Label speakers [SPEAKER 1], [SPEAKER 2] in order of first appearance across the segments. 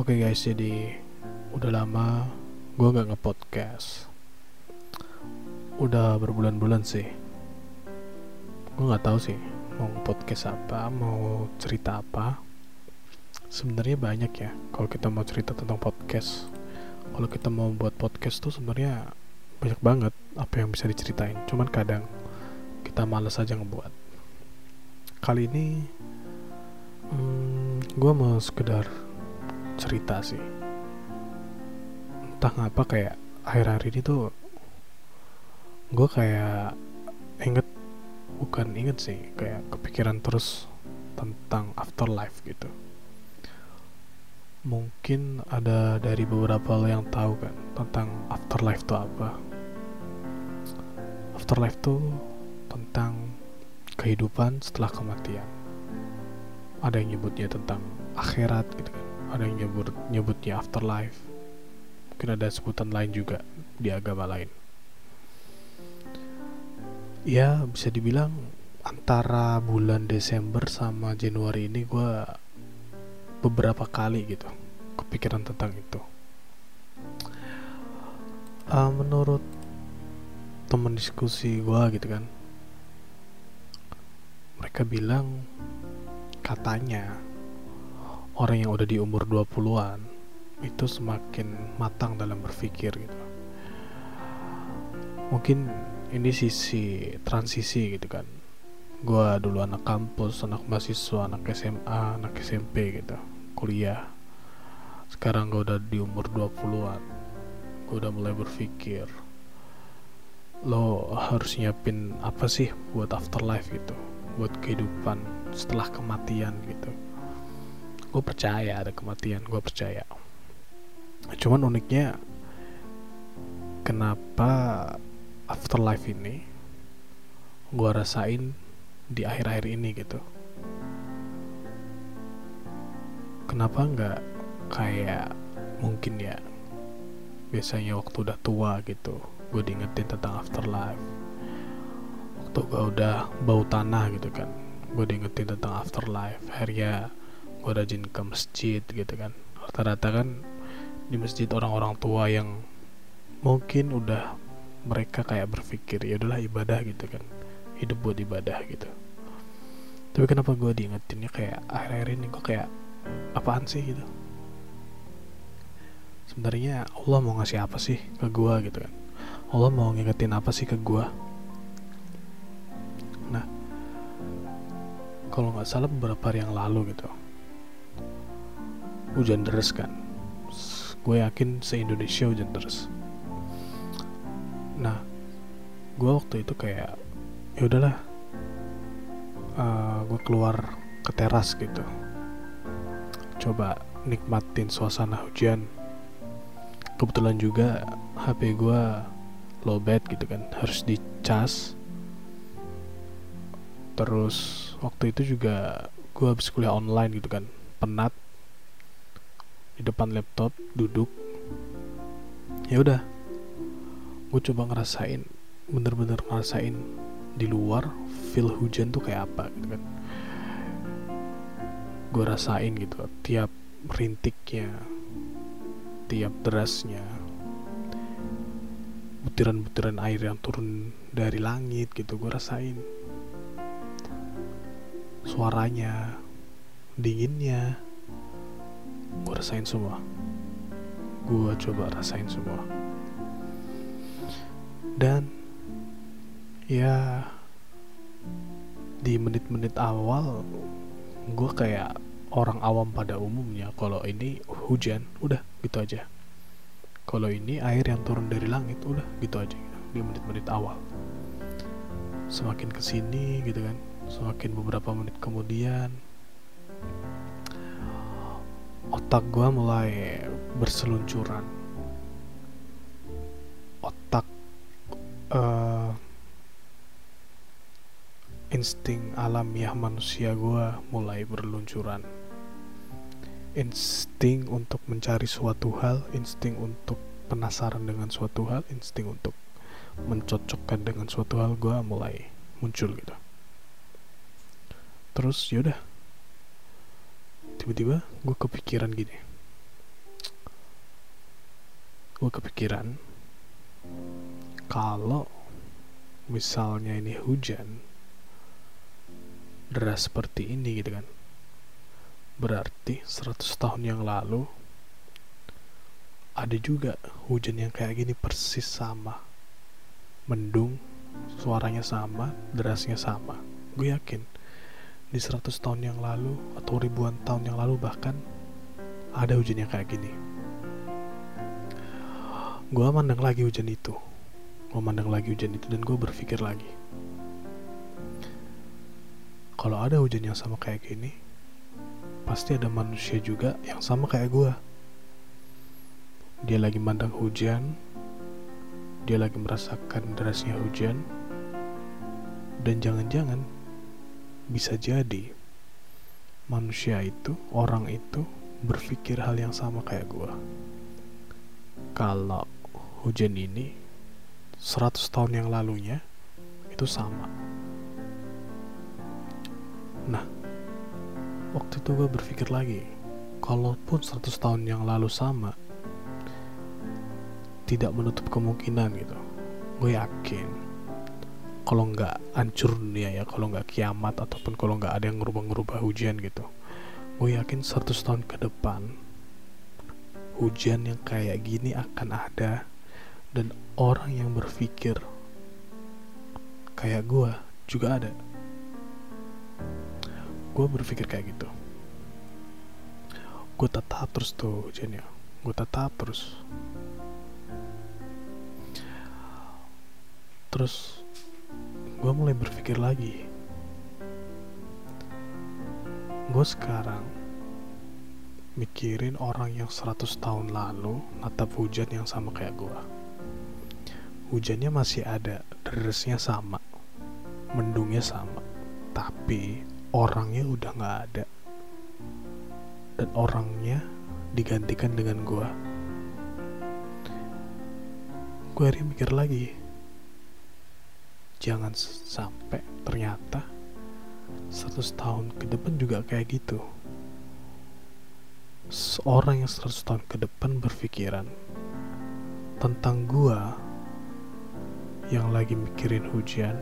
[SPEAKER 1] Oke guys, jadi udah lama gue gak nge-podcast. Udah berbulan-bulan sih. Gue nggak tahu sih mau podcast apa, mau cerita apa. Sebenarnya banyak ya kalau kita mau cerita tentang podcast. Kalau kita mau buat podcast tuh sebenarnya banyak banget apa yang bisa diceritain. Cuman kadang kita males aja ngebuat. Kali ini hmm, gue mau sekedar cerita sih. Entah ngapa kayak akhir-akhir ini tuh gue kayak inget bukan inget sih kayak kepikiran terus tentang afterlife gitu. Mungkin ada dari beberapa lo yang tahu kan tentang afterlife itu apa. Afterlife tuh tentang kehidupan setelah kematian. Ada yang nyebutnya tentang akhirat gitu kan ada yang nyebut nyebutnya afterlife. Mungkin ada sebutan lain juga di agama lain. Ya bisa dibilang antara bulan Desember sama Januari ini gue beberapa kali gitu kepikiran tentang itu. Uh, menurut teman diskusi gue gitu kan mereka bilang katanya orang yang udah di umur 20-an itu semakin matang dalam berpikir gitu. Mungkin ini sisi transisi gitu kan. Gua dulu anak kampus, anak mahasiswa, anak SMA, anak SMP gitu, kuliah. Sekarang gue udah di umur 20-an. Gue udah mulai berpikir lo harus nyiapin apa sih buat afterlife gitu, buat kehidupan setelah kematian gitu gue percaya ada kematian gue percaya. Cuman uniknya kenapa afterlife ini gue rasain di akhir-akhir ini gitu? Kenapa nggak kayak mungkin ya biasanya waktu udah tua gitu gue diingetin tentang afterlife. Waktu gue udah bau tanah gitu kan gue diingetin tentang afterlife. Akhirnya gue rajin ke masjid gitu kan. Rata-rata kan di masjid orang-orang tua yang mungkin udah mereka kayak berpikir ya udahlah ibadah gitu kan. Hidup buat ibadah gitu. Tapi kenapa gue diingetinnya kayak akhir-akhir ini gue kayak apaan sih gitu? Sebenarnya Allah mau ngasih apa sih ke gue gitu kan? Allah mau ngingetin apa sih ke gue nah kalau nggak salah beberapa hari yang lalu gitu hujan deras kan? Gue yakin se Indonesia hujan deras. Nah gue waktu itu kayak ya udahlah uh, gue keluar ke teras gitu. Coba nikmatin suasana hujan. Kebetulan juga HP gue lowbat gitu kan harus dicas. Terus waktu itu juga gue habis kuliah online gitu kan penat di depan laptop duduk. Ya udah gue coba ngerasain bener-bener ngerasain di luar feel hujan tuh kayak apa gitu kan. Gue rasain gitu tiap rintiknya tiap derasnya butiran-butiran air yang turun dari langit gitu gue rasain. Suaranya dinginnya gue rasain semua. Gue coba rasain semua. Dan ya di menit-menit awal gue kayak orang awam pada umumnya kalau ini hujan udah gitu aja. Kalau ini air yang turun dari langit udah gitu aja di menit-menit awal. Semakin ke sini gitu kan semakin beberapa menit kemudian otak gue mulai berseluncuran. Otak uh, insting alamiah manusia gue mulai berluncuran. Insting untuk mencari suatu hal insting untuk penasaran dengan suatu hal insting untuk mencocokkan dengan suatu hal gue mulai muncul gitu. Terus yaudah tiba-tiba gue kepikiran gini. Gue kepikiran kalau misalnya ini hujan deras seperti ini gitu kan. Berarti 100 tahun yang lalu ada juga hujan yang kayak gini persis sama. Mendung suaranya sama derasnya sama. Gue yakin di 100 tahun yang lalu atau ribuan tahun yang lalu bahkan ada hujan yang kayak gini. Gue mandang lagi hujan itu. Gue mandang lagi hujan itu dan gue berpikir lagi. Kalau ada hujan yang sama kayak gini pasti ada manusia juga yang sama kayak gue dia lagi mandang hujan dia lagi merasakan derasnya hujan dan jangan-jangan bisa jadi manusia itu orang itu berpikir hal yang sama kayak gue kalau hujan ini 100 tahun yang lalunya itu sama. Nah, waktu itu gue berpikir lagi, kalaupun 100 tahun yang lalu sama, tidak menutup kemungkinan gitu. Gue yakin, kalau nggak hancur dunia ya, kalau nggak kiamat ataupun kalau nggak ada yang ngerubah-ngerubah hujan gitu, gue yakin 100 tahun ke depan hujan yang kayak gini akan ada dan orang yang berpikir kayak gue juga ada. Gue berpikir kayak gitu. Gue tetap terus tuh hujannya gue tetap terus. Terus gue mulai berpikir lagi. Gue sekarang mikirin orang yang 100 tahun lalu natap hujan yang sama kayak gue hujannya masih ada, derasnya sama, mendungnya sama, tapi orangnya udah nggak ada, dan orangnya digantikan dengan gua. Gue hari mikir lagi, jangan sampai ternyata 100 tahun ke depan juga kayak gitu. Seorang yang 100 tahun ke depan berpikiran tentang gua yang lagi mikirin hujan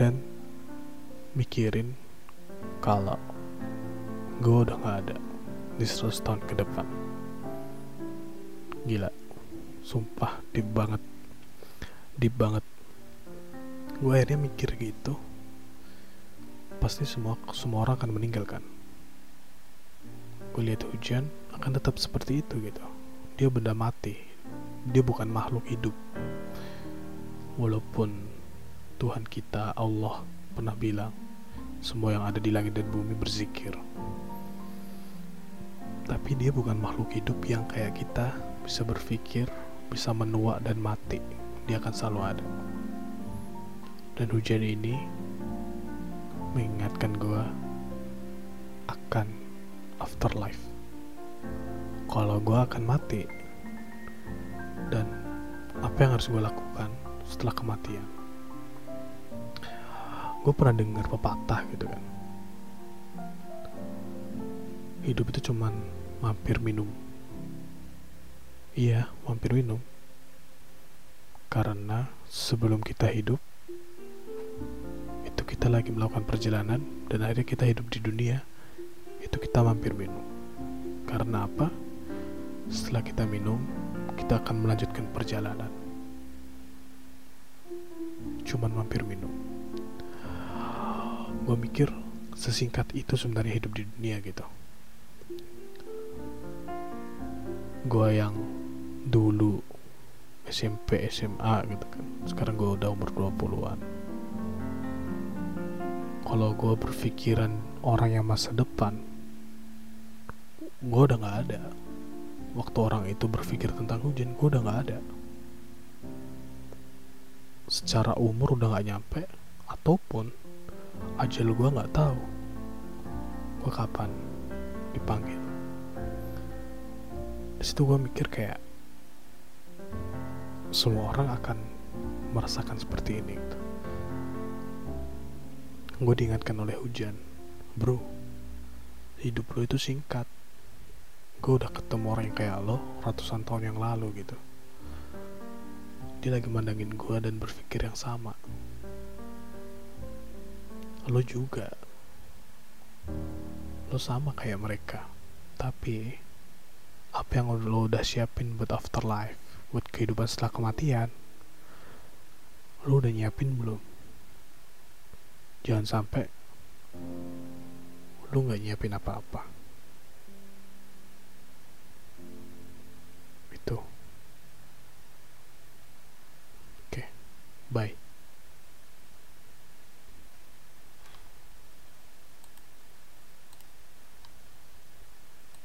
[SPEAKER 1] dan mikirin kalau gue udah gak ada di 100 tahun ke depan gila sumpah deep banget deep banget gue akhirnya mikir gitu. Pasti semua semua orang akan meninggal kan? Gue lihat hujan akan tetap seperti itu gitu. Dia benda mati. Dia bukan makhluk hidup. Walaupun Tuhan kita Allah pernah bilang semua yang ada di langit dan bumi berzikir. Tapi dia bukan makhluk hidup yang kayak kita bisa berpikir bisa menua dan mati. Dia akan selalu ada dan hujan ini mengingatkan gue akan afterlife. Kalau gue akan mati dan apa yang harus gue lakukan setelah kematian. Gue pernah dengar pepatah gitu kan. Hidup itu cuman mampir minum. Iya mampir minum. Karena sebelum kita hidup kita lagi melakukan perjalanan dan akhirnya kita hidup di dunia itu kita mampir minum. Karena apa? Setelah kita minum kita akan melanjutkan perjalanan. Cuman mampir minum. Gue mikir sesingkat itu sebenarnya hidup di dunia gitu. Gue yang dulu SMP SMA gitu kan. Sekarang gue udah umur 20-an kalau gue berpikiran orang yang masa depan gue udah gak ada. Waktu orang itu berpikir tentang hujan gue udah gak ada. Secara umur udah gak nyampe ataupun ajal gue gak tahu gue kapan dipanggil. Di situ gue mikir kayak semua orang akan merasakan seperti ini gitu. Gue diingatkan oleh hujan. Bro hidup lo itu singkat. Gue udah ketemu orang yang kayak lo ratusan tahun yang lalu gitu. Dia lagi mandangin gue dan berpikir yang sama. Lo juga. Lo sama kayak mereka. Tapi apa yang lo udah siapin buat afterlife buat kehidupan setelah kematian lo udah nyiapin belum jangan sampai lu nggak nyiapin apa-apa. Itu. Oke bye.